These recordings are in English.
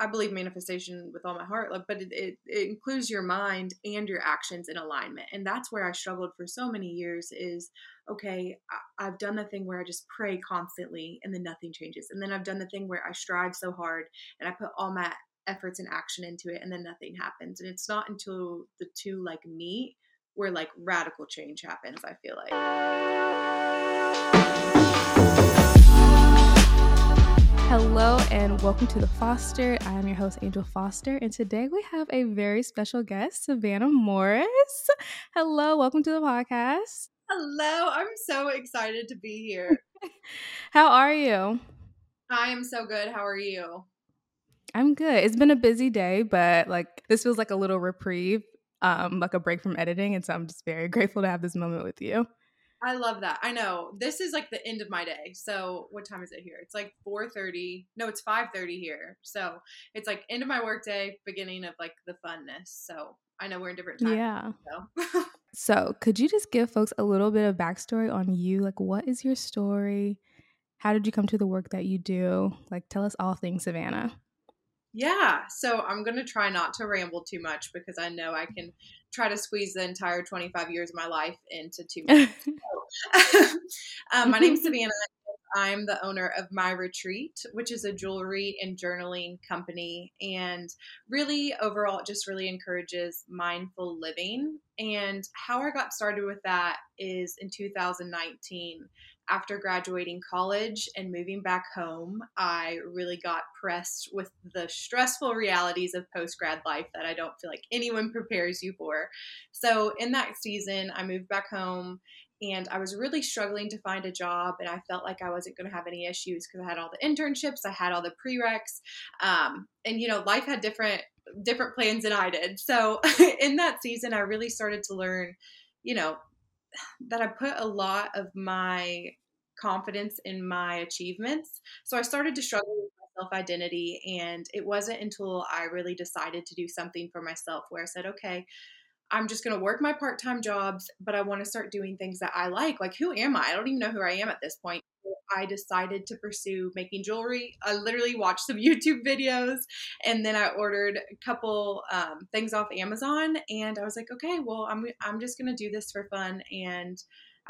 I believe manifestation with all my heart, but it, it, it includes your mind and your actions in alignment. And that's where I struggled for so many years is, okay, I've done the thing where I just pray constantly and then nothing changes. And then I've done the thing where I strive so hard and I put all my efforts and action into it and then nothing happens. And it's not until the two like meet where like radical change happens, I feel like. Hello and welcome to The Foster. I am your host, Angel Foster, and today we have a very special guest, Savannah Morris. Hello, welcome to the podcast. Hello, I'm so excited to be here. How are you? I am so good. How are you? I'm good. It's been a busy day, but like this feels like a little reprieve, um, like a break from editing, and so I'm just very grateful to have this moment with you. I love that. I know. This is like the end of my day. So what time is it here? It's like 4:30. No, it's 5:30 here. So it's like end of my workday, beginning of like the funness. So I know we're in different times. Yeah. So. so could you just give folks a little bit of backstory on you? Like what is your story? How did you come to the work that you do? Like tell us all things Savannah. Yeah, so I'm going to try not to ramble too much because I know I can try to squeeze the entire 25 years of my life into two minutes. um, my name's Savannah. I'm the owner of My Retreat, which is a jewelry and journaling company. And really, overall, it just really encourages mindful living. And how I got started with that is in 2019 after graduating college and moving back home, I really got pressed with the stressful realities of post grad life that I don't feel like anyone prepares you for. So, in that season, I moved back home and I was really struggling to find a job, and I felt like I wasn't going to have any issues because I had all the internships, I had all the prereqs, um, and you know, life had different different plans than I did. So, in that season, I really started to learn, you know, that I put a lot of my confidence in my achievements. So I started to struggle with my self identity. And it wasn't until I really decided to do something for myself where I said, okay, I'm just going to work my part time jobs, but I want to start doing things that I like. Like, who am I? I don't even know who I am at this point. I decided to pursue making jewelry. I literally watched some YouTube videos and then I ordered a couple um, things off Amazon. And I was like, okay, well, I'm, I'm just going to do this for fun. And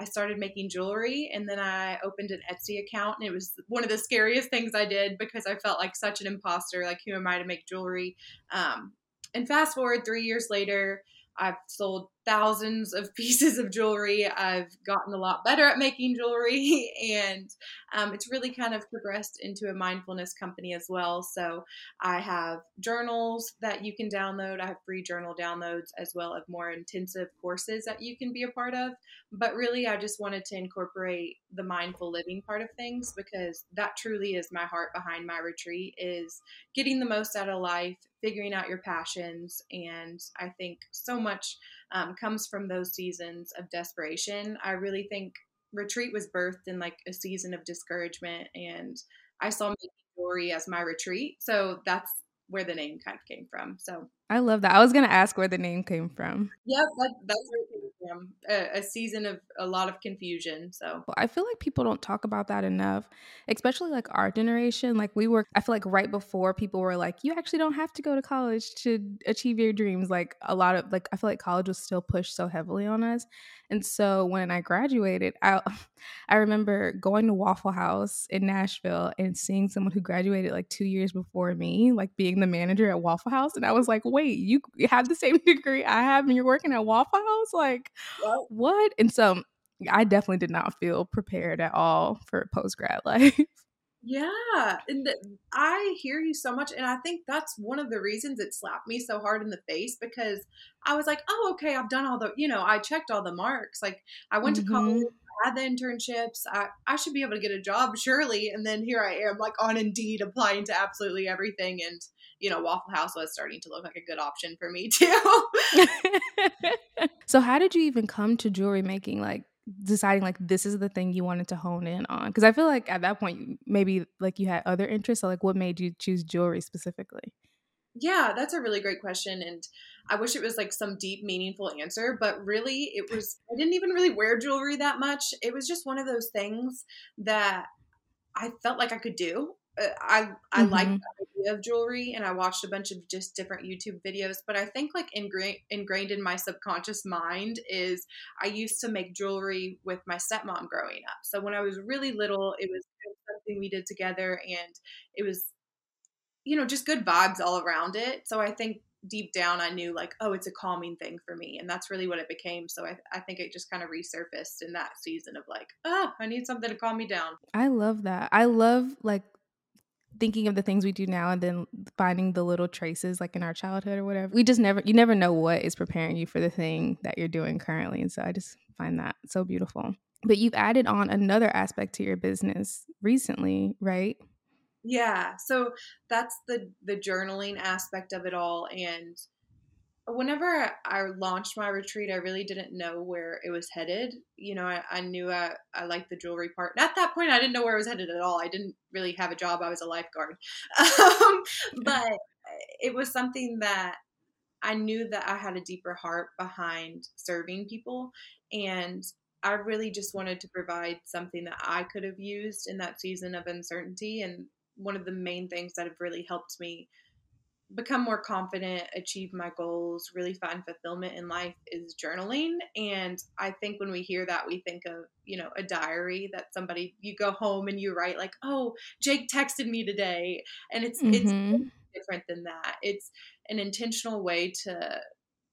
I started making jewelry and then I opened an Etsy account and it was one of the scariest things I did because I felt like such an imposter. Like, who am I to make jewelry? Um, and fast forward three years later, I've sold thousands of pieces of jewelry. I've gotten a lot better at making jewelry, and um, it's really kind of progressed into a mindfulness company as well. So I have journals that you can download. I have free journal downloads as well as more intensive courses that you can be a part of. But really, I just wanted to incorporate the mindful living part of things because that truly is my heart behind my retreat is getting the most out of life, figuring out your passions, and I think so much um, comes from those seasons of desperation. I really think retreat was birthed in like a season of discouragement, and I saw making jewelry as my retreat. So that's where the name kind of came from. So I love that. I was going to ask where the name came from. Yeah, that, that's where A, a, season of a lot of confusion. So I feel like people don't talk about that enough, especially like our generation. Like we were, I feel like right before people were like, you actually don't have to go to college to achieve your dreams. Like a lot of like, I feel like college was still pushed so heavily on us. And so when I graduated, I I remember going to Waffle House in Nashville and seeing someone who graduated like two years before me, like being the manager at Waffle House, and I was like, wait, you have the same degree I have, and you're working at Waffle House, like what? what? And so I definitely did not feel prepared at all for post grad life. Yeah, and I hear you so much, and I think that's one of the reasons it slapped me so hard in the face because I was like, "Oh, okay, I've done all the, you know, I checked all the marks. Like, I went mm-hmm. to college, I had the internships. I I should be able to get a job, surely." And then here I am, like on Indeed, applying to absolutely everything, and you know, Waffle House was starting to look like a good option for me too. so, how did you even come to jewelry making? Like, deciding like this is the thing you wanted to hone in on? Because i feel like at that point maybe like you had other interests so like what made you choose jewelry specifically? Yeah that's a really great question and i wish it was like some deep meaningful answer but really it was i didn't even really wear jewelry that much. It was just one of those things that i felt like i could do I I mm-hmm. like the idea of jewelry, and I watched a bunch of just different YouTube videos. But I think like ingrained ingrained in my subconscious mind is I used to make jewelry with my stepmom growing up. So when I was really little, it was something we did together, and it was you know just good vibes all around it. So I think deep down I knew like, oh, it's a calming thing for me. And that's really what it became. So I, I think it just kind of resurfaced in that season of like, oh, I need something to calm me down. I love that. I love like thinking of the things we do now and then finding the little traces like in our childhood or whatever. We just never, you never know what is preparing you for the thing that you're doing currently. And so I just find that so beautiful. But you've added on another aspect to your business recently, right? Yeah. So that's the the journaling aspect of it all and whenever I launched my retreat, I really didn't know where it was headed. You know, I, I knew I, I liked the jewelry part. And at that point, I didn't know where it was headed at all. I didn't really have a job. I was a lifeguard. Um, but it was something that I knew that I had a deeper heart behind serving people. And I really just wanted to provide something that I could have used in that season of uncertainty. And one of the main things that have really helped me become more confident, achieve my goals, really find fulfillment in life is journaling. And I think when we hear that, we think of, you know, a diary that somebody, you go home and you write, like, oh, Jake texted me today. And it's, mm-hmm. it's different than that. It's an intentional way to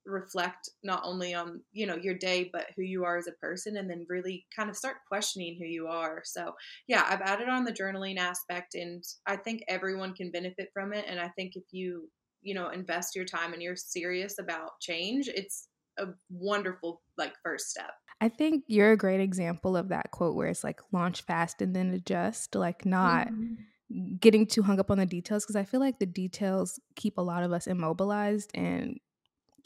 reflect not only on you know your day but who you are as a person and then really kind of start questioning who you are so yeah i've added on the journaling aspect and i think everyone can benefit from it and i think if you you know invest your time and you're serious about change it's a wonderful like first step i think you're a great example of that quote where it's like launch fast and then adjust like not mm-hmm. getting too hung up on the details because i feel like the details keep a lot of us immobilized and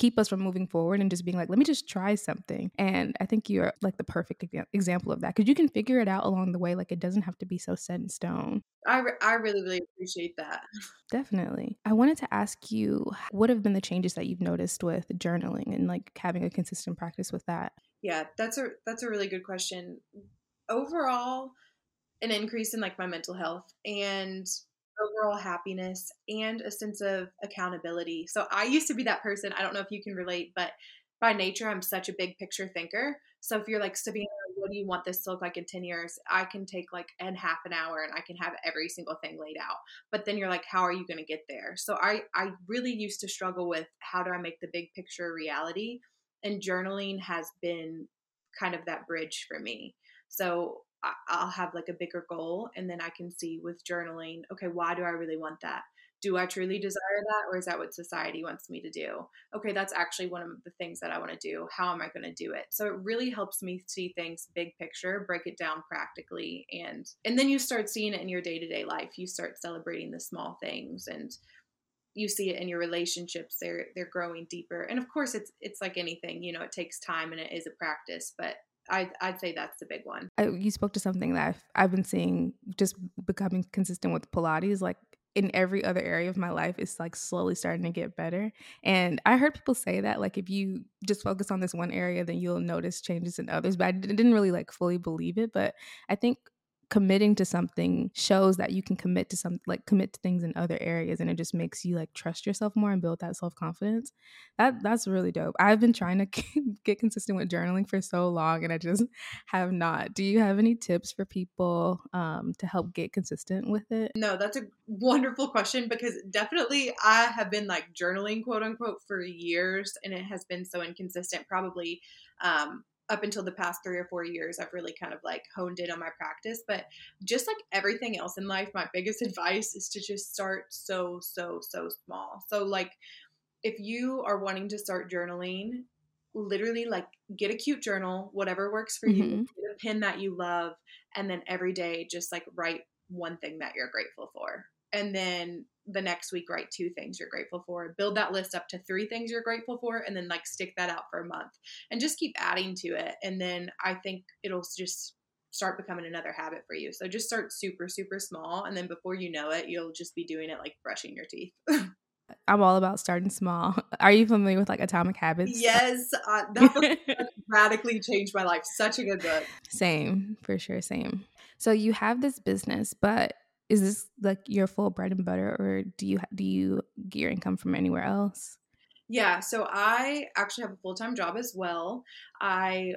keep us from moving forward and just being like, let me just try something. And I think you're like the perfect example of that because you can figure it out along the way. Like it doesn't have to be so set in stone. I, re- I really, really appreciate that. Definitely. I wanted to ask you what have been the changes that you've noticed with journaling and like having a consistent practice with that? Yeah, that's a that's a really good question. Overall, an increase in like my mental health and overall happiness and a sense of accountability. So I used to be that person. I don't know if you can relate, but by nature, I'm such a big picture thinker. So if you're like, Savannah, what do you want this to look like in 10 years? I can take like in half an hour and I can have every single thing laid out. But then you're like, how are you going to get there? So I, I really used to struggle with how do I make the big picture reality? And journaling has been kind of that bridge for me. So I'll have like a bigger goal and then I can see with journaling, okay, why do I really want that? Do I truly desire that or is that what society wants me to do? Okay, that's actually one of the things that I want to do. How am I going to do it? So it really helps me see things big picture, break it down practically and and then you start seeing it in your day-to-day life. You start celebrating the small things and you see it in your relationships they're they're growing deeper and of course it's it's like anything you know it takes time and it is a practice but I, I'd say that's the big one. I, you spoke to something that I've, I've been seeing just becoming consistent with Pilates. Like in every other area of my life, it's like slowly starting to get better. And I heard people say that, like, if you just focus on this one area, then you'll notice changes in others. But I didn't really like fully believe it. But I think committing to something shows that you can commit to some like commit to things in other areas and it just makes you like trust yourself more and build that self-confidence. That that's really dope. I've been trying to get consistent with journaling for so long and i just have not. Do you have any tips for people um, to help get consistent with it? No that's a wonderful question because definitely i have been like journaling quote unquote for years and it has been so inconsistent probably um, up until the past three or four years, I've really kind of like honed in on my practice. But just like everything else in life, my biggest advice is to just start so, so, so small. So, like, if you are wanting to start journaling, literally like get a cute journal, whatever works for mm-hmm. you, get a pen that you love, and then every day just like write one thing that you're grateful for. And then the next week write two things you're grateful for build that list up to three things you're grateful for and then like stick that out for a month and just keep adding to it and then i think it'll just start becoming another habit for you so just start super super small and then before you know it you'll just be doing it like brushing your teeth I'm all about starting small. Are you familiar with like Atomic Habits? Yes, uh, that radically changed my life. Such a good book. Same, for sure, same. So you have this business, but is this like your full bread and butter or do you do you get your income from anywhere else? Yeah, so I actually have a full-time job as well. I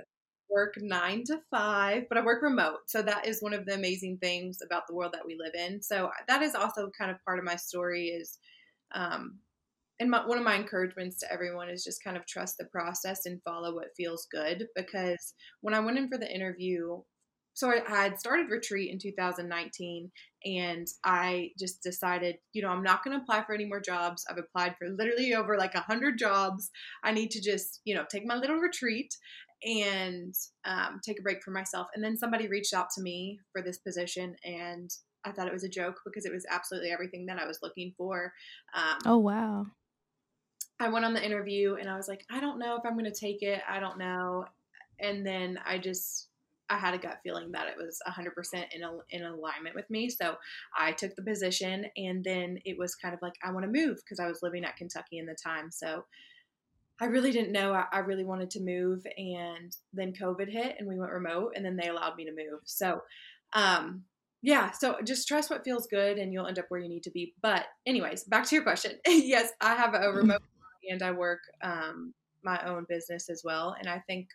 work 9 to 5, but I work remote. So that is one of the amazing things about the world that we live in. So that is also kind of part of my story is um and my, one of my encouragements to everyone is just kind of trust the process and follow what feels good because when I went in for the interview so I, had started retreat in 2019 and i just decided you know i'm not going to apply for any more jobs. I've applied for literally over like 100 jobs. I need to just you know take my little retreat and um, take a break for myself. And then somebody reached out to me for this position and i thought it was a joke because it was absolutely everything that i was looking for. Um, oh wow. I went on the interview and i was like i don't know if i'm going to take it. I don't know. And then i just I had a gut feeling that it was 100% in, a, in alignment with me. So I took the position, and then it was kind of like, I want to move because I was living at Kentucky in the time. So I really didn't know. I, I, really wanted to move, and then COVID hit, and we went remote, and then they allowed me to move. So, um, yeah, so just trust what feels good, and you'll end up where you need to be. But, anyways, back to your question. yes, I have a mm-hmm. remote, and I work um, my own business as well, and I think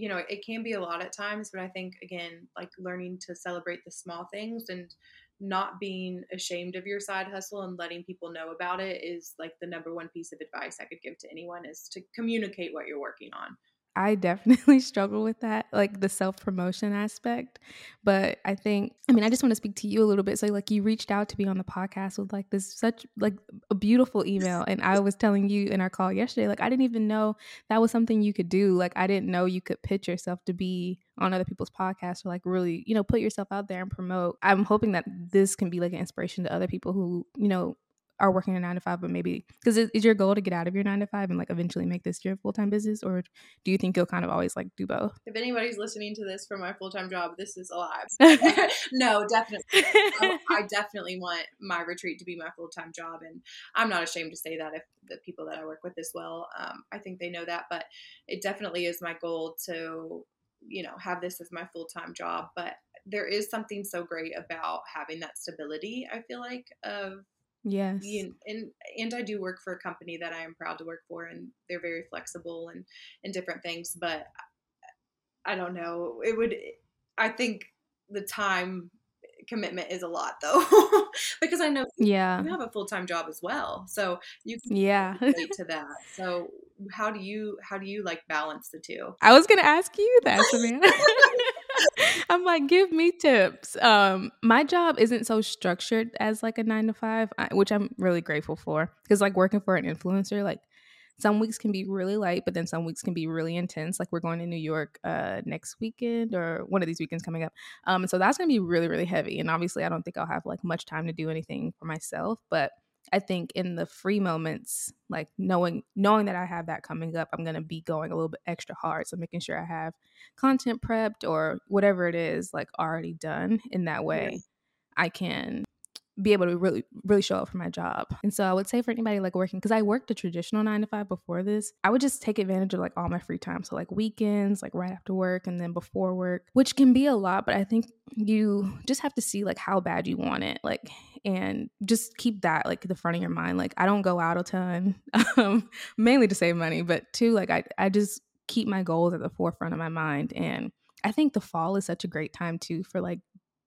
you know, it can be a lot at times, but I think again, like learning to celebrate the small things and not being ashamed of your side hustle and letting people know about it is like the number one piece of advice I could give to anyone is to communicate what you're working on. I definitely struggle with that, like the self promotion aspect. But I think, I mean, I just want to speak to you a little bit. So, like, you reached out to be on the podcast with like this such like a beautiful email, and I was telling you in our call yesterday, like, I didn't even know that was something you could do. Like, I didn't know you could pitch yourself to be on other people's podcasts or like really, you know, put yourself out there and promote. I'm hoping that this can be like an inspiration to other people who, you know, are working a nine to five, but maybe because is, is your goal to get out of your nine to five and like eventually make this your full time business, or do you think you'll kind of always like do both? If anybody's listening to this from my full time job, this is alive. no, definitely. I, I, definitely want my retreat to be my full time job, and I'm not ashamed to say that if the people that I work with as well, um, I think they know that. But it definitely is my goal to you know have this as my full time job, but there is something so great about having that stability. I feel like of Yes. and and I do work for a company that I am proud to work for, and they're very flexible and and different things. But I don't know. It would. I think the time commitment is a lot though because i know yeah you have a full-time job as well so you yeah relate to that so how do you how do you like balance the two i was gonna ask you that savannah I'm like, give me tips. Um, my job isn't so structured as like a nine to five, which I'm really grateful for. Because like working for an influencer, like some weeks can be really light, but then some weeks can be really intense. Like we're going to New York uh, next weekend or one of these weekends coming up. Um, so that's gonna be really, really heavy. And obviously, I don't think I'll have like much time to do anything for myself, but I think in the free moments, like knowing knowing that I have that coming up, I'm gonna be going a little bit extra hard. So making sure I have content prepped or whatever it is, like already done. In that way, yeah. I can be able to really really show up for my job. And so I would say for anybody like working because I worked a traditional 9 to 5 before this, I would just take advantage of like all my free time. So like weekends, like right after work and then before work, which can be a lot, but I think you just have to see like how bad you want it. Like and just keep that like the front of your mind. Like I don't go out a ton um mainly to save money, but two like I I just keep my goals at the forefront of my mind and I think the fall is such a great time too for like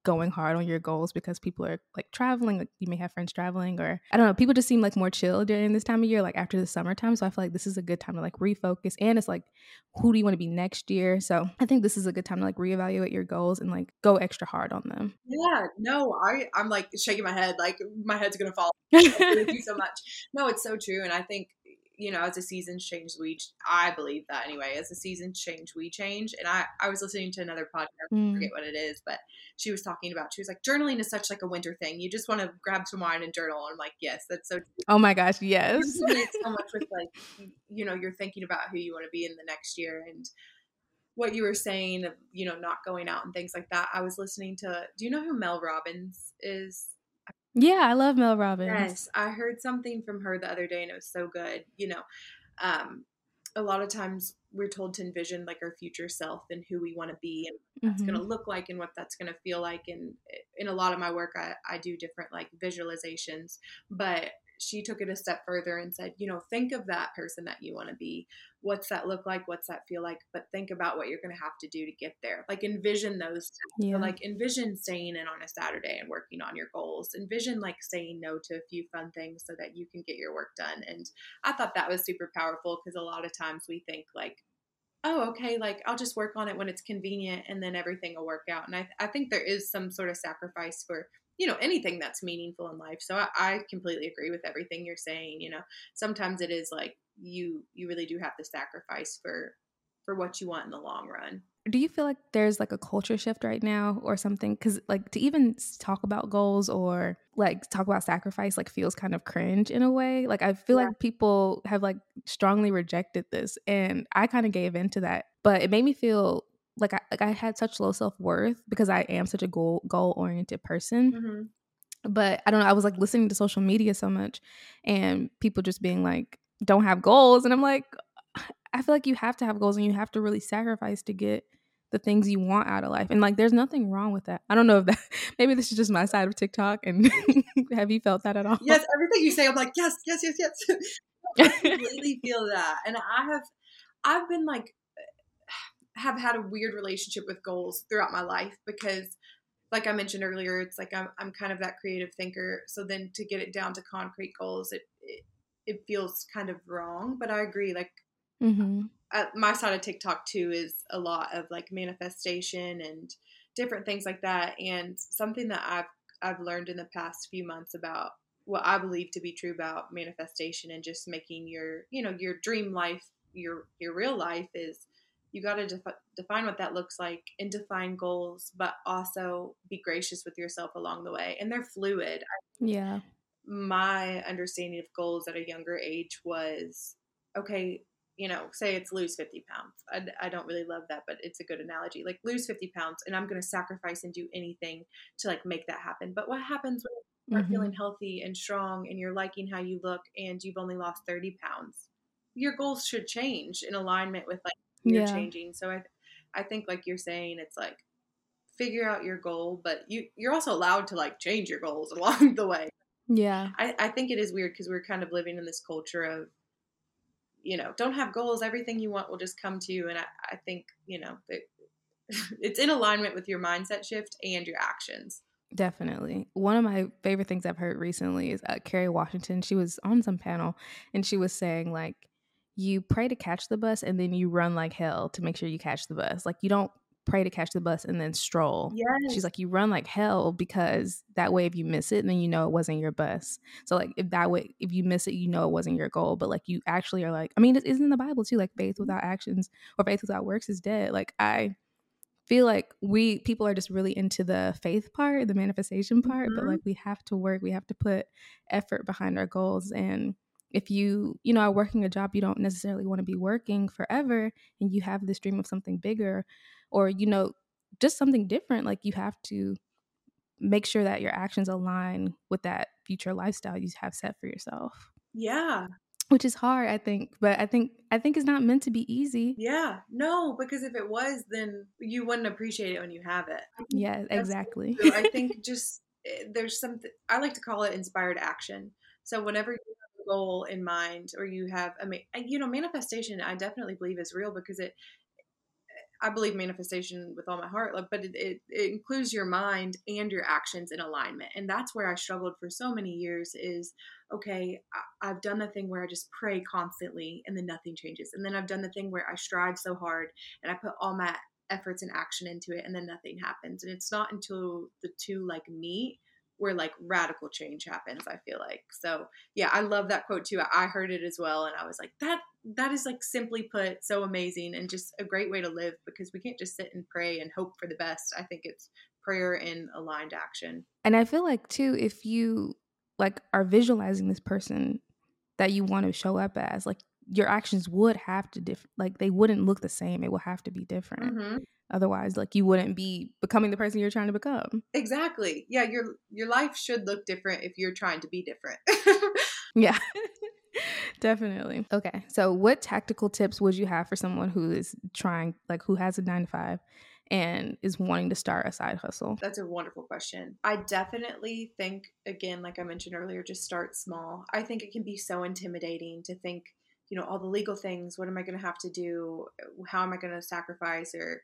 going hard on your goals because people are like traveling like you may have friends traveling or i don't know people just seem like more chill during this time of year like after the summertime so i feel like this is a good time to like refocus and it's like who do you want to be next year? So i think this is a good time to like reevaluate your goals and like go extra hard on them. Yeah no i i'm like shaking my head like my head's gonna fall. Thank you so much. No it's so true and i think you know, as the seasons change, we I believe that anyway. As the seasons change, we change. And I I was listening to another podcast, mm. I forget what it is, but she was talking about she was like journaling is such like a winter thing. You just want to grab some wine and journal. And I'm like, yes, that's so. True. Oh my gosh, yes. so much with like, you know, you're thinking about who you want to be in the next year and what you were saying of you know not going out and things like that. I was listening to. Do you know who Mel Robbins is? Yeah, I love Mel Robbins. Yes, I heard something from her the other day and it was so good. You know, um, a lot of times we're told to envision like our future self and who we want to be and what that's Mm-hmm. going to look like and what that's going to feel like and in a lot of my work I, I do different like visualizations but she took it a step further and said you know think of that person that you want to be what's that look like what's that feel like but think about what you're going to have to do to get there like envision those. Yeah. So, like envision staying in on a saturday and working on your goals envision like saying no to a few fun things so that you can get your work done and i thought that was super powerful because a lot of times we think like oh okay like i'll just work on it when it's convenient and then everything will work out and i, I think there is some sort of sacrifice for you know anything that's meaningful in life so I, I completely agree with everything you're saying you know sometimes it is like you you really do have to sacrifice for for what you want in the long run do you feel like there's like a culture shift right now or something because like to even talk about goals or like talk about sacrifice like feels kind of cringe in a way like i feel Yeah. like people have like strongly rejected this and i kind of gave into that but it made me feel like I, like I had such low self-worth because i am such a goal goal oriented person mm-hmm. but I don't know. I was like listening to social media so much and people just being like, don't have goals. And I'm like, I feel like you have to have goals and you have to really sacrifice to get the things you want out of life. And like, there's nothing wrong with that. I don't know if that, maybe this is just my side of TikTok. And have you felt that at all? yes everything you say i'm like yes yes yes yes I completely feel that and i have i've been like have had a weird relationship with goals throughout my life because like i mentioned earlier it's like i'm, I'm kind of that creative thinker so then to get it down to concrete goals it it, feels kind of wrong but i agree like hmm uh, my side of TikTok too is a lot of like manifestation and different things like that. And something that I've I've learned in the past few months about what I believe to be true about manifestation and just making your you know your dream life your your real life is you got to defi- define what that looks like and define goals, but also be gracious with yourself along the way. And they're fluid. Yeah. My understanding of goals at a younger age was okay, you know, say it's lose 50 pounds. I, I don't really love that, but it's a good analogy. Like lose 50 pounds and I'm going to sacrifice and do anything to like make that happen. But what happens when you start Mhm. feeling healthy and strong and you're liking how you look and you've only lost 30 pounds? Your goals should change in alignment with like you're Yeah. changing. So I, I think like you're saying, it's like figure out your goal, but you you're also allowed to like change your goals along the way. Yeah. I, I think it is weird because we're kind of living in this culture of, you know, don't have goals. Everything you want will just come to you. And I, I think, you know, that it's in alignment with your mindset shift and your actions. Definitely. One of my favorite things I've heard recently is uh, Kerry Washington. She was on some panel and she was saying, like, you pray to catch the bus and then you run like hell to make sure you catch the bus. Like, you don't pray to catch the bus and then stroll. Yes. She's like, you run like hell because that way, if you miss it, then you know it wasn't your bus. So, like, if that way, if you miss it, you know it wasn't your goal. But, like, you actually are like, I mean, it isn't in the Bible too. Like, faith without actions or faith without works is dead. Like, I feel like we people are just really into the faith part, the manifestation part, but Mhm. like we have to work, we have to put effort behind our goals. And if you, you know, are working a job you don't necessarily want to be working forever and you have this dream of something bigger or, you know, just something different, like you have to make sure that your actions align with that future lifestyle you have set for yourself. yeah. Which is hard, I think, but I think I think it's not meant to be easy. Yeah. No, because if it was, then you wouldn't appreciate it when you have it. Yeah, exactly. I think just eh, there's something I like to call it inspired action. So whenever you have a goal in mind or you have I mean you know manifestation I definitely believe is real because it I believe manifestation with all my heart but it, it, it includes your mind and your actions in alignment. And that's where I struggled for so many years is okay I, I've done the thing where I just pray constantly and then nothing changes. And then I've done the thing where I strive so hard and I put all my efforts and action into it and then nothing happens. And it's not until the two like meet where like radical change happens i feel like so yeah i love that quote too i heard it as well and i was like that that is like simply put so amazing and just a great way to live because we can't just sit and pray and hope for the best i think it's prayer in aligned action And I feel like too, if you like are visualizing this person that you want to show up as, like your actions would have to diff like they wouldn't look the same. It will have to be different. Mhm. Otherwise, like you wouldn't be becoming the person you're trying to become. exactly yeah your your life should look different if you're trying to be different Yeah. Definitely. Okay. So, what tactical tips would you have for someone who is trying, like, who has a nine to five and is wanting to start a side hustle? That's a wonderful question. I definitely think, again, like I mentioned earlier, just start small. I think it can be so intimidating to think, you know, all the legal things. What am I going to have to do? How am I going to sacrifice? Or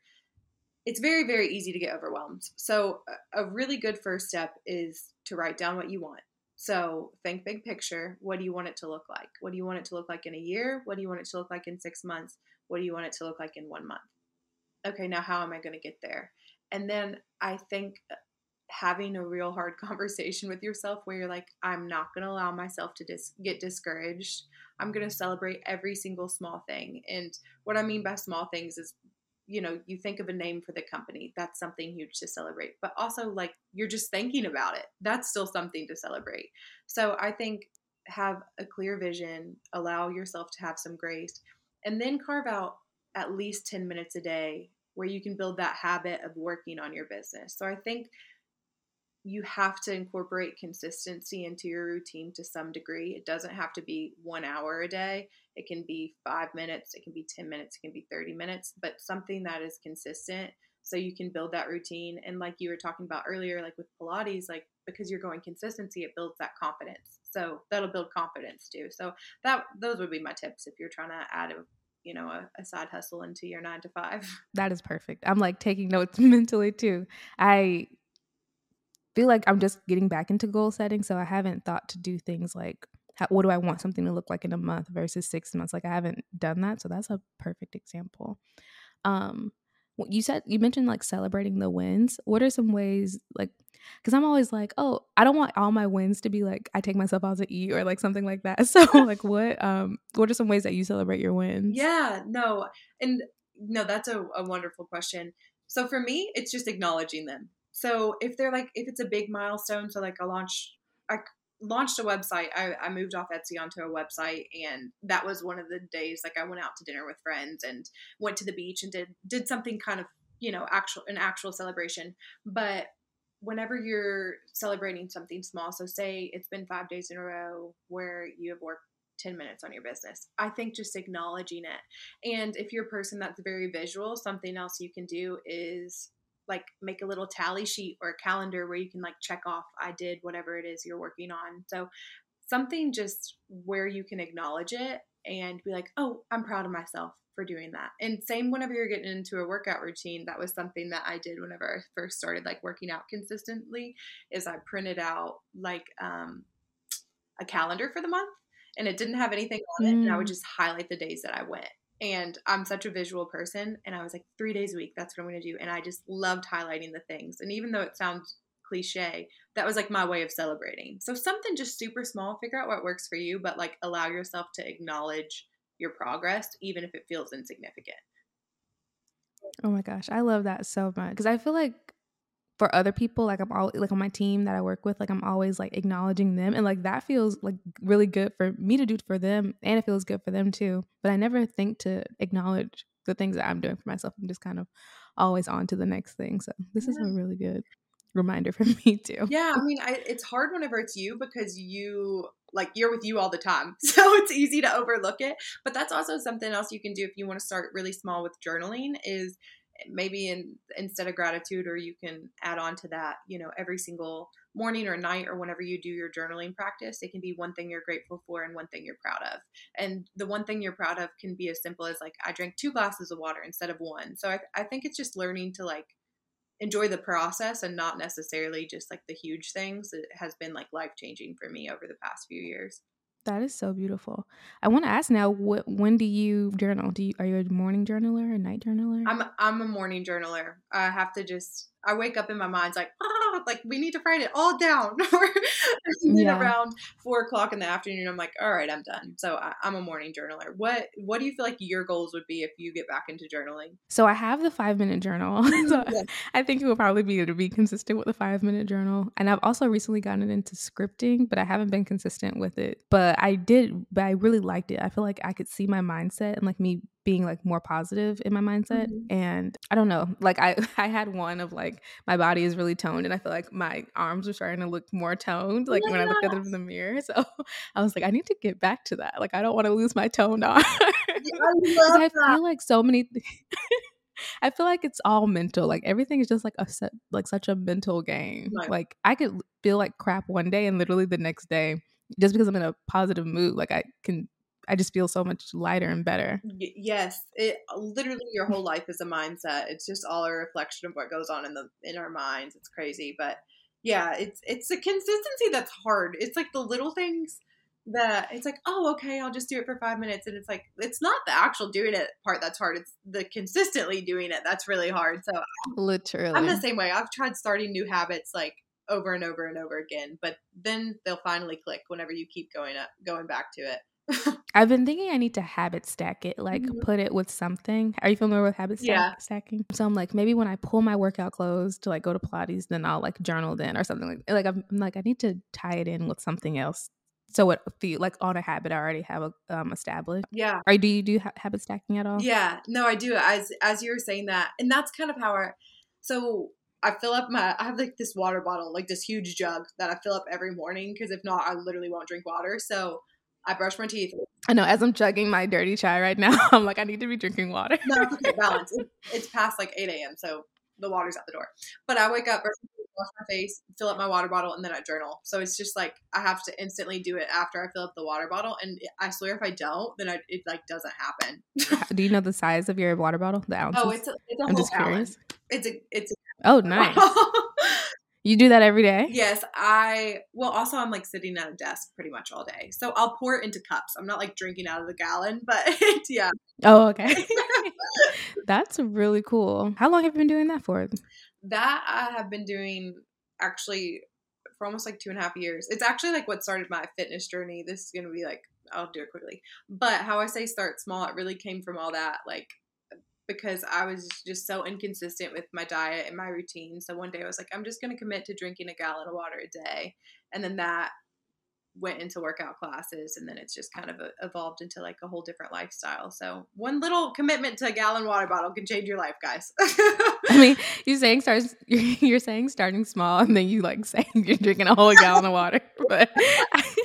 it's very, very easy to get overwhelmed. So, a really good first step is to write down what you want. So, think big picture. What do you want it to look like? What do you want it to look like in a year? What do you want it to look like in six months? What do you want it to look like in one month? okay, now how am I going to get there? And then I think uh, having a real hard conversation with yourself where you're like, I'm not going to allow myself to dis- get discouraged. I'm going to celebrate every single small thing. And what I mean by small things is, you know, you think of a name for the company. That's something huge to celebrate. But also, like, you're just thinking about it. That's still something to celebrate. So I think have a clear vision, allow yourself to have some grace, and then carve out at least 10 minutes a day where you can build that habit of working on your business. So I think you have to incorporate consistency into your routine to some degree. It doesn't have to be one hour a day. It can be five minutes, it can be 10 minutes, it can be 30 minutes, but something that is consistent so you can build that routine. And like you were talking about earlier, like with Pilates, like because you're going consistency, it builds that confidence. So that'll build confidence too. So that those would be my tips if you're trying to add a you know a, a, side hustle into your nine to five that is perfect i'm like taking notes mentally too i feel like i'm just getting back into goal setting so i haven't thought to do things like how, what do i want something to look like in a month versus six months? Like i haven't done that so that's a perfect example. Um you said you mentioned like celebrating the wins. What are some ways like because i'm always like oh i don't want all my wins to be like i take myself out to eat or like something like that. So like what um what are some ways that you celebrate your wins? Yeah no and no that's a, a wonderful question. So for me it's just acknowledging them so if they're like if it's a big milestone so like a launch i launched a website. I, I, moved off Etsy onto a website, and that was one of the days. Like I went out to dinner with friends and went to the beach and did did something kind of you know actual an actual celebration. But whenever you're celebrating something small, so say it's been five days in a row where you have worked 10 minutes on your business. I think just acknowledging it. And if you're a person that's very visual, something else you can do is like make a little tally sheet or a calendar where you can like check off I did whatever it is you're working on. So something just where you can acknowledge it and be like, "Oh, I'm proud of myself for doing that." And same whenever you're getting into a workout routine, that was something that I did whenever I first started like working out consistently is I printed out like um a calendar for the month and it didn't have anything on it mm. and I would mm. just highlight the days that I went and I'm such a visual person. And I was like, three days a week, that's what I'm going to do. And I just loved highlighting the things. And even though it sounds cliche, that was like my way of celebrating. So something just super small, figure out what works for you, but like allow yourself to acknowledge your progress, even if it feels insignificant. Oh my gosh, I love that so much because I feel like for other people like i'm all like on my team that i work with like i'm always like acknowledging them and like that feels like really good for me to do for them and it feels good for them too but i never think to acknowledge the things that i'm doing for myself i'm just kind of always on to the next thing so this yeah. is a really good reminder for me too yeah i mean I, it's hard whenever it's you because you like you're with you all the time so it's easy to overlook it but that's also something else you can do if you want to start really small with journaling is maybe in instead of gratitude or you can add on to that you know every single morning or night or whenever you do your journaling practice it can be one thing you're grateful for and one thing you're proud of. And the one thing you're proud of can be as simple as like i drank two glasses of water instead of one. So i, I think it's just learning to like enjoy the process and not necessarily just like the huge things it has been like life changing for me over the past few years that is so beautiful. I want to ask now, what when do you journal? Do you are you a morning journaler or a night journaler? I'm I'm a morning journaler. I have to just I wake up in my mind's like ah, like we need to write it all down. yeah. around four o'clock in the afternoon, I'm like, all right, I'm done. So I, am a morning journaler. What what do you feel like your goals would be if you get back into journaling? So I have the five minute journal. so yes. I think it will probably be to be consistent with the five minute journal. And I've also recently gotten into scripting, but I haven't been consistent with it. But I did, but I really liked it. I feel like I could see my mindset and like me being like more positive in my mindset mm-hmm. and i don't know like i i had one of like my body is really toned and i feel like my arms are starting to look more toned like yeah. when i looked at them in the mirror so i was like i need to get back to that like i don't want to lose my toned arm yeah, I, I feel like so many th- I feel like it's all mental. Like everything is just like a set, like such a mental game. Right. Like I could feel like crap one day and literally the next day, just because I'm in a positive mood, like I can I just feel so much lighter and better. Y- yes, it uh, literally your whole life is a mindset. It's just all a reflection of what goes on in the in our minds. It's crazy, but yeah, it's it's a consistency that's hard. It's like the little things that it's like, oh, okay, I'll just do it for five minutes, and it's like it's not the actual doing it part that's hard. It's the consistently doing it that's really hard. So literally, I'm the same way. I've tried starting new habits like over and over and over again, but then they'll finally click whenever you keep going up, going back to it. I've been thinking I need to habit stack it, like mm-hmm. put it with something. Are you familiar with habit stack- yeah. stacking? So I'm like, maybe when I pull my workout clothes to like go to Pilates, then I'll like journal then or something like. Like I'm, I'm like I need to tie it in with something else. So it feel like on a habit I already have a, um, established. Yeah. Or do you do ha- habit stacking at all? Yeah. No, I do. As as you were saying that, and that's kind of how I. So I fill up my I have like this water bottle, like this huge jug that I fill up every morning because if not, I literally won't drink water. So I brush my teeth. I know. As I'm chugging my dirty chai right now, I'm like, I need to be drinking water. no, it's okay, balance. It, it's past like 8 a.m., so the water's out the door. But I wake up, brush my teeth, wash my face, fill up my water bottle, and then I journal. So it's just like I have to instantly do it after I fill up the water bottle. And I swear, if I don't, then I, it like doesn't happen. do you know the size of your water bottle? The ounces? Oh, it's a, it's a I'm just curious. It's a it's. A, oh, nice. You do that every day? Yes, I well also I'm like sitting at a desk pretty much all day. So I'll pour it into cups. I'm not like drinking out of the gallon, but yeah. Oh, okay. That's really cool. How long have you been doing that for? That I have been doing actually for almost like two and a half years. It's actually like what started my fitness journey. This is gonna be like I'll do it quickly. But how I say start small, it really came from all that like because I was just so inconsistent with my diet and my routine. So one day I was like, I'm just going to commit to drinking a gallon of water a day. And then that went into workout classes and then it's just kind of uh, evolved into like a whole different lifestyle. So one little commitment to a gallon water bottle can change your life, guys. I mean, you saying you're saying starting small and then you like saying you're drinking a whole gallon of water. But I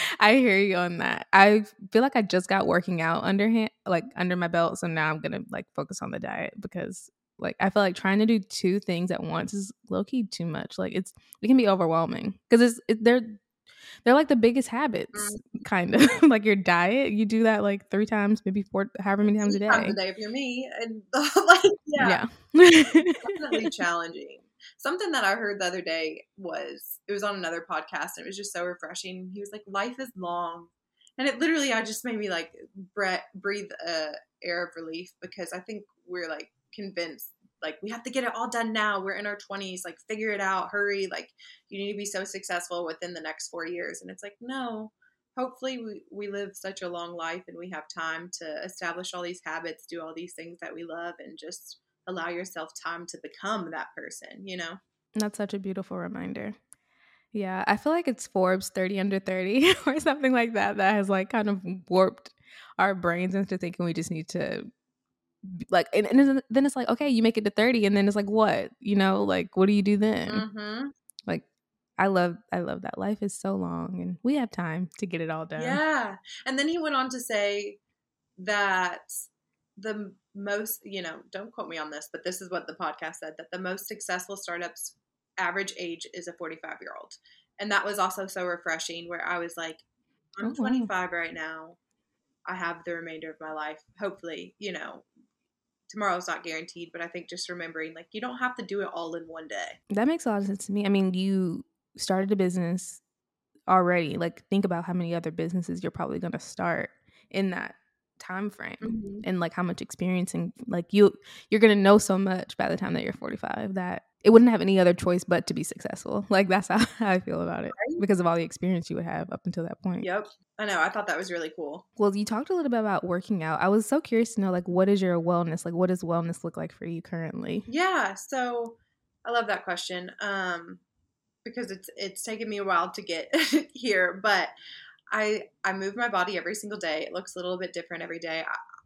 hear you on that. I feel like I just got working out underhand, like under my belt. So now I'm gonna like focus on the diet because like I feel like trying to do two things at once is low key too much. Like it's it can be overwhelming because it's it, they're they're like the biggest habits, mm. kind of like your diet. You do that like three times, maybe four, however many times a day. Times a day if you're me, and like yeah, yeah. definitely challenging. Something that I heard the other day was it was on another podcast and it was just so refreshing. He was like, "Life is long," and it literally I just made me like breathe a air of relief because I think we're like convinced like we have to get it all done now. We're in our 20s, like figure it out, hurry, like you need to be so successful within the next 4 years. And it's like, no. Hopefully we we live such a long life and we have time to establish all these habits, do all these things that we love and just allow yourself time to become that person, you know? That's such a beautiful reminder. Yeah, I feel like it's Forbes 30 under 30 or something like that that has like kind of warped our brains into thinking we just need to like and, and then it's like okay you make it to 30 and then it's like what you know like what do you do then mm-hmm. like i love i love that life is so long and we have time to get it all done yeah and then he went on to say that the most, you know, don't quote me on this, but this is what the podcast said that the most successful startups average age is a 45 year old. And that was also so refreshing where I was like, I'm oh, 25 wow. right now. I have the remainder of my life. Hopefully, you know, tomorrow's not guaranteed, but I think just remembering like you don't have to do it all in one day. That makes a lot of sense to me. I mean, you started a business already. Like think about how many other businesses you're probably going to start in that time frame mm-hmm. and like how much experience and like you you're gonna know so much by the time that you're 45 that it wouldn't have any other choice but to be successful. Like that's how, i feel about it right? because of all the experience you would have up until that point. Yep. I know. I thought that was really cool. Well you talked a little bit about working out. I was so curious to know like what is your wellness like what does wellness look like for you currently? Yeah. So i love that question um because it's it's taken me a while to get here but I I move my body every single day. It looks a little bit different every day.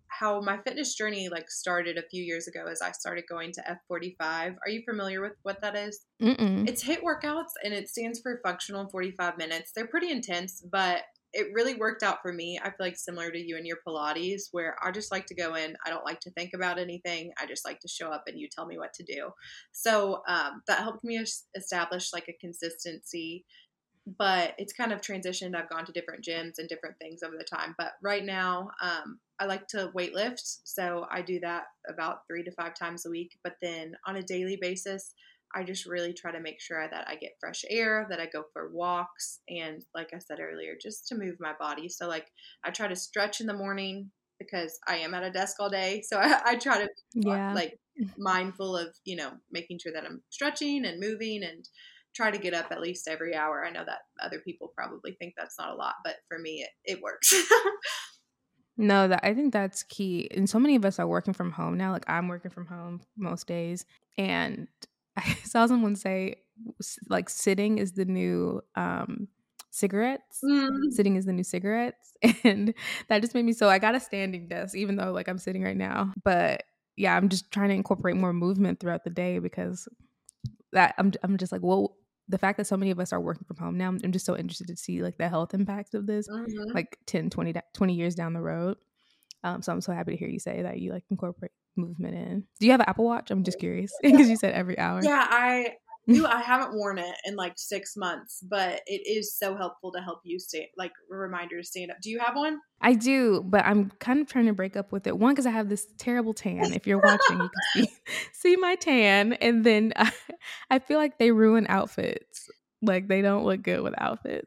how my fitness journey like started a few years ago is I started going to F45. Are you familiar with what that is? It's HIIT workouts and it stands for functional 45 minutes. They're pretty intense, but it really worked out for me. I feel like similar to you and your Pilates, where I just like to go in. I don't like to think about anything. I just like to show up and you tell me what to do. So um, that helped me establish like a consistency. But it's kind of transitioned. I've gone to different gyms and different things over the time. But right now, um, I like to weightlift. So I do that about three to five times a week. But then on a daily basis, I just really try to make sure that I get fresh air, that I go for walks, and like I said earlier, just to move my body. So, like, I try to stretch in the morning because I am at a desk all day. So, I, I try to, yeah. like, mindful of, you know, making sure that I'm stretching and moving and try to get up at least every hour. I know that other people probably think that's not a lot, but for me, it, it works. No, that I think that's key. And so many of us are working from home now. Like I'm working from home most days. And I saw someone say like sitting is the new um cigarettes. Mm. Sitting is the new cigarettes. And that just made me so I got a standing desk, even though like I'm sitting right now. But yeah, I'm just trying to incorporate more movement throughout the day because that I'm I'm just like, well, the fact that so many of us are working from home now, I'm just so interested to see like the health impacts of this, mm-hmm. like 10, 20, 20 years down the road. Um, so I'm so happy to hear you say that you like incorporate movement in. Do you have an Apple Watch? I'm just curious because you said every hour. Yeah, I I haven't worn it in like six months, but it is so helpful to help you stay, like a reminder to stand up. Do you have one? I do, but I'm kind of trying to break up with it. One, because I have this terrible tan. If you're watching, you can see, see my tan. And then I, I feel like they ruin outfits. Like they don't look good with outfits.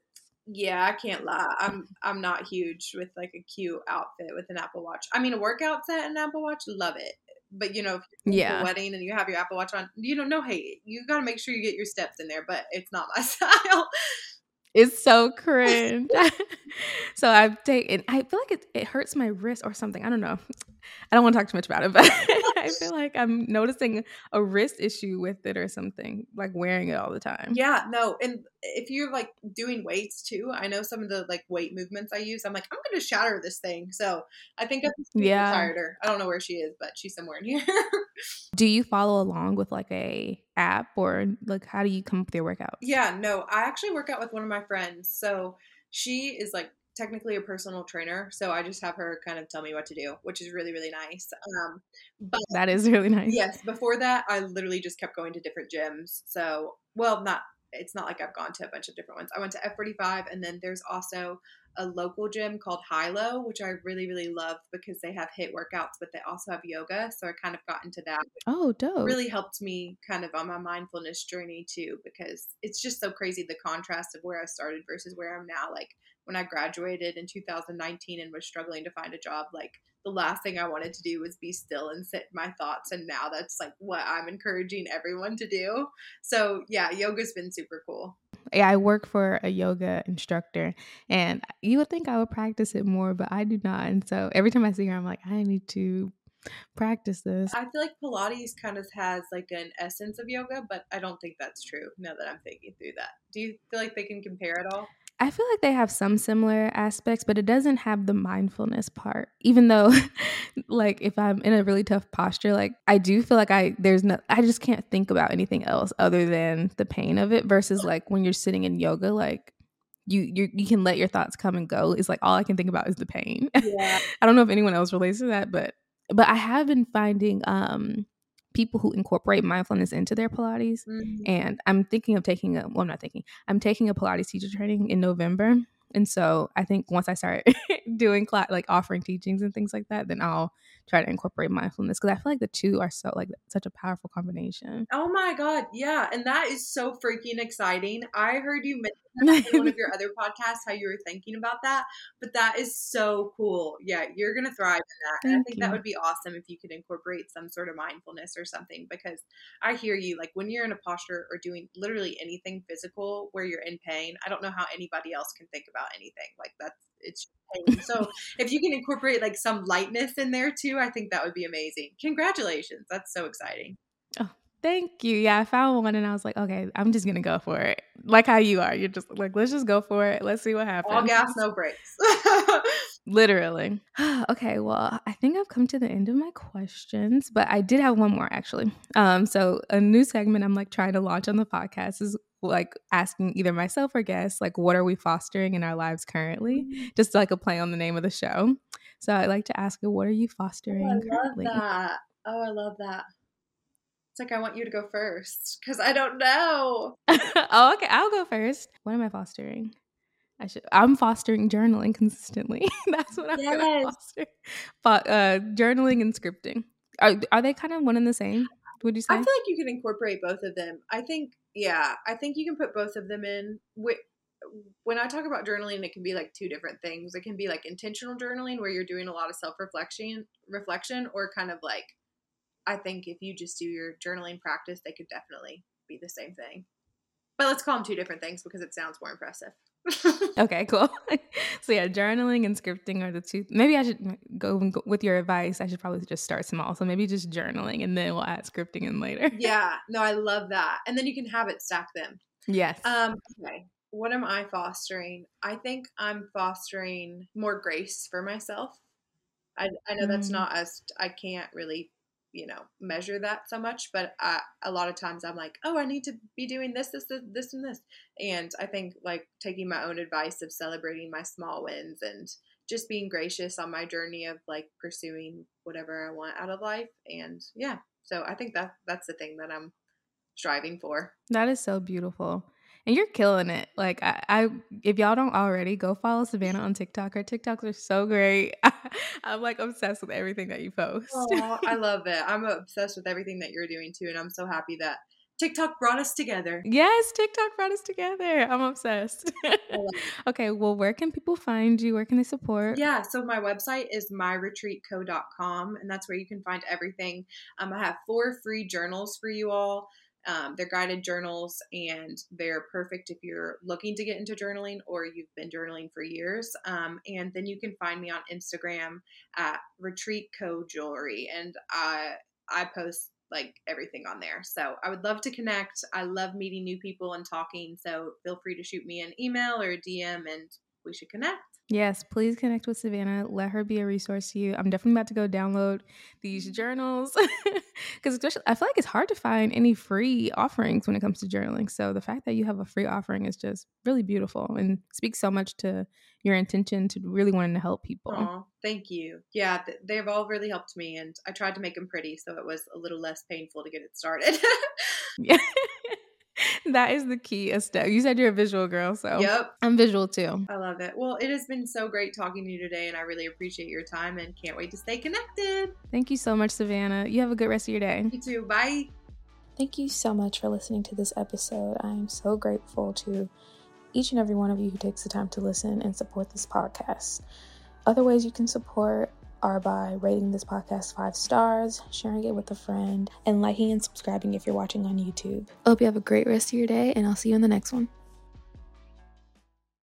Yeah, I can't lie. I'm I'm not huge with like a cute outfit with an Apple Watch. I mean, a workout set and Apple Watch, love it. But you know, if you're yeah. a wedding and you have your Apple Watch on, you don't know. Hey, you got to make sure you get your steps in there. But it's not my style. It's so cringe. so I've taken. I feel like it, it hurts my wrist or something. I don't know. I don't want to talk too much about it, but I feel like I'm noticing a wrist issue with it or something, like wearing it all the time. Yeah, no. And if you're like doing weights too, I know some of the like weight movements I use. I'm like, I'm going to shatter this thing. So I think I'm mm, yeah. tired her. I don't know where she is, but she's somewhere in here. do you follow along with like a app or like how do you come up with your workouts? Yeah, no. I actually work out with one of my friends. So she is like technically a personal trainer, so I just have her kind of tell me what to do, which is really really nice. Um, but that is really nice. Yes, before that, I literally just kept going to different gyms. So, well, not it's not like I've gone to a bunch of different ones. I went to F45, and then there's also a local gym called Hilo, which I really, really love because they have HIIT workouts, but they also have yoga. So I kind of got into that. Oh, dope. Really helped me kind of on my mindfulness journey too, because it's just so crazy the contrast of where I started versus where I'm now. Like when I graduated in 2019 and was struggling to find a job, like the last thing I wanted to do was be still and sit my thoughts. And now that's like what I'm encouraging everyone to do. So yeah, yoga's been super cool. Yeah, I work for a yoga instructor and you would think I would practice it more, but I do not. And so every time I see her, I'm like, I need to practice this. I feel like Pilates kind of has like an essence of yoga, but I don't think that's true now that I'm thinking through that. Do you feel like they can compare at all? I feel like they have some similar aspects, but it doesn't have the mindfulness part. Even though like if I'm in a really tough posture, like I do feel like I there's no I just can't think about anything else other than the pain of it versus like when you're sitting in yoga like you you you can let your thoughts come and go. It's like all I can think about is the pain. Yeah. I don't know if anyone else relates to that, but but I have been finding um people who incorporate mindfulness into their Pilates. Mm-hmm. And I'm thinking of taking a, well, I'm not thinking, I'm taking a Pilates teacher training in November. And so I think once I start doing class, like offering teachings and things like that, then I'll try to incorporate mindfulness because I feel like the two are so like such a powerful combination. Oh my god, yeah, and that is so freaking exciting. I heard you mention in one of your other podcasts how you were thinking about that, but that is so cool. Yeah, you're gonna thrive in that. and I think you. that would be awesome if you could incorporate some sort of mindfulness or something because I hear you. Like when you're in a posture or doing literally anything physical where you're in pain, I don't know how anybody else can think about anything like that's it's so if you can incorporate like some lightness in there too, I think that would be amazing. Congratulations. That's so exciting. Oh, thank you. Yeah, I found one and I was like, okay, I'm just gonna go for it. like how you are. You're just like, let's just go for it. Let's see what happens. All gas, no brakes. Literally. okay, well, I think I've come to the end of my questions, but I did have one more actually. Um, so a new segment I'm like trying to launch on the podcast is like asking either myself or guests like what are we fostering in our lives currently mm-hmm. just like a play on the name of the show so i'd like to ask you what are you fostering oh, I currently? love that oh i love that it's like i want you to go first because i don't know oh okay i'll go first what am i fostering I should. I'm fostering journaling consistently. That's what I'm yes. gonna foster. But uh, journaling and scripting are are they kind of one and the same? Would you say? I feel like you can incorporate both of them. I think, yeah, I think you can put both of them in. When I talk about journaling, it can be like two different things. It can be like intentional journaling, where you're doing a lot of self reflection, reflection, or kind of like, I think if you just do your journaling practice, they could definitely be the same thing. But let's call them two different things because it sounds more impressive. Okay, cool. so yeah, journaling and scripting are the two. Maybe I should go with your advice. I should probably just start small. So maybe just journaling, and then we'll add scripting in later. yeah, no, I love that. And then you can habit stack them. Yes. Um. Okay. What am I fostering? I think I'm fostering more grace for myself. I, I know mm. that's not as I can't really you know measure that so much but I, a lot of times i'm like oh i need to be doing this this this, and this and i think like taking my own advice of celebrating my small wins and just being gracious on my journey of like pursuing whatever i want out of life and yeah so i think that that's the thing that i'm striving for that is so beautiful and you're killing it. Like I, I, if y'all don't already, go follow Savannah on TikTok. Her TikToks are so great. I'm like obsessed with everything that you post. Oh, I love it. I'm obsessed with everything that you're doing too, and I'm so happy that TikTok brought us together. Yes, TikTok brought us together. I'm obsessed. okay, well, where can people find you? Where can they support? Yeah, so my website is myretreatco.com, and that's where you can find everything. Um, I have four free journals for you all. Um, they're guided journals and they're perfect if you're looking to get into journaling or you've been journaling for years. Um, and then you can find me on Instagram at Retreat Co Jewelry, and I I post like everything on there. So I would love to connect. I love meeting new people and talking. So feel free to shoot me an email or a DM, and we should connect. Yes, please connect with Savannah. Let her be a resource to you. I'm definitely about to go download these mm-hmm. journals because especially I feel like it's hard to find any free offerings when it comes to journaling. So the fact that you have a free offering is just really beautiful and speaks so much to your intention to really wanting to help people. Oh, thank you. Yeah, th- they've all really helped me, and I tried to make them pretty, so it was a little less painful to get it started. yeah. that is the key step. You said you're a visual girl, so yep, I'm visual too. I love it. Well, it has been so great talking to you today, and I really appreciate your time and can't wait to stay connected. Thank you so much, Savannah. You have a good rest of your day. You too. Bye. Thank you so much for listening to this episode. I am so grateful to each and every one of you who takes the time to listen and support this podcast. Other ways you can support are by rating this podcast five stars, sharing it with a friend, and liking and subscribing if you're watching on YouTube. I hope you have a great rest of your day, and I'll see you in the next one.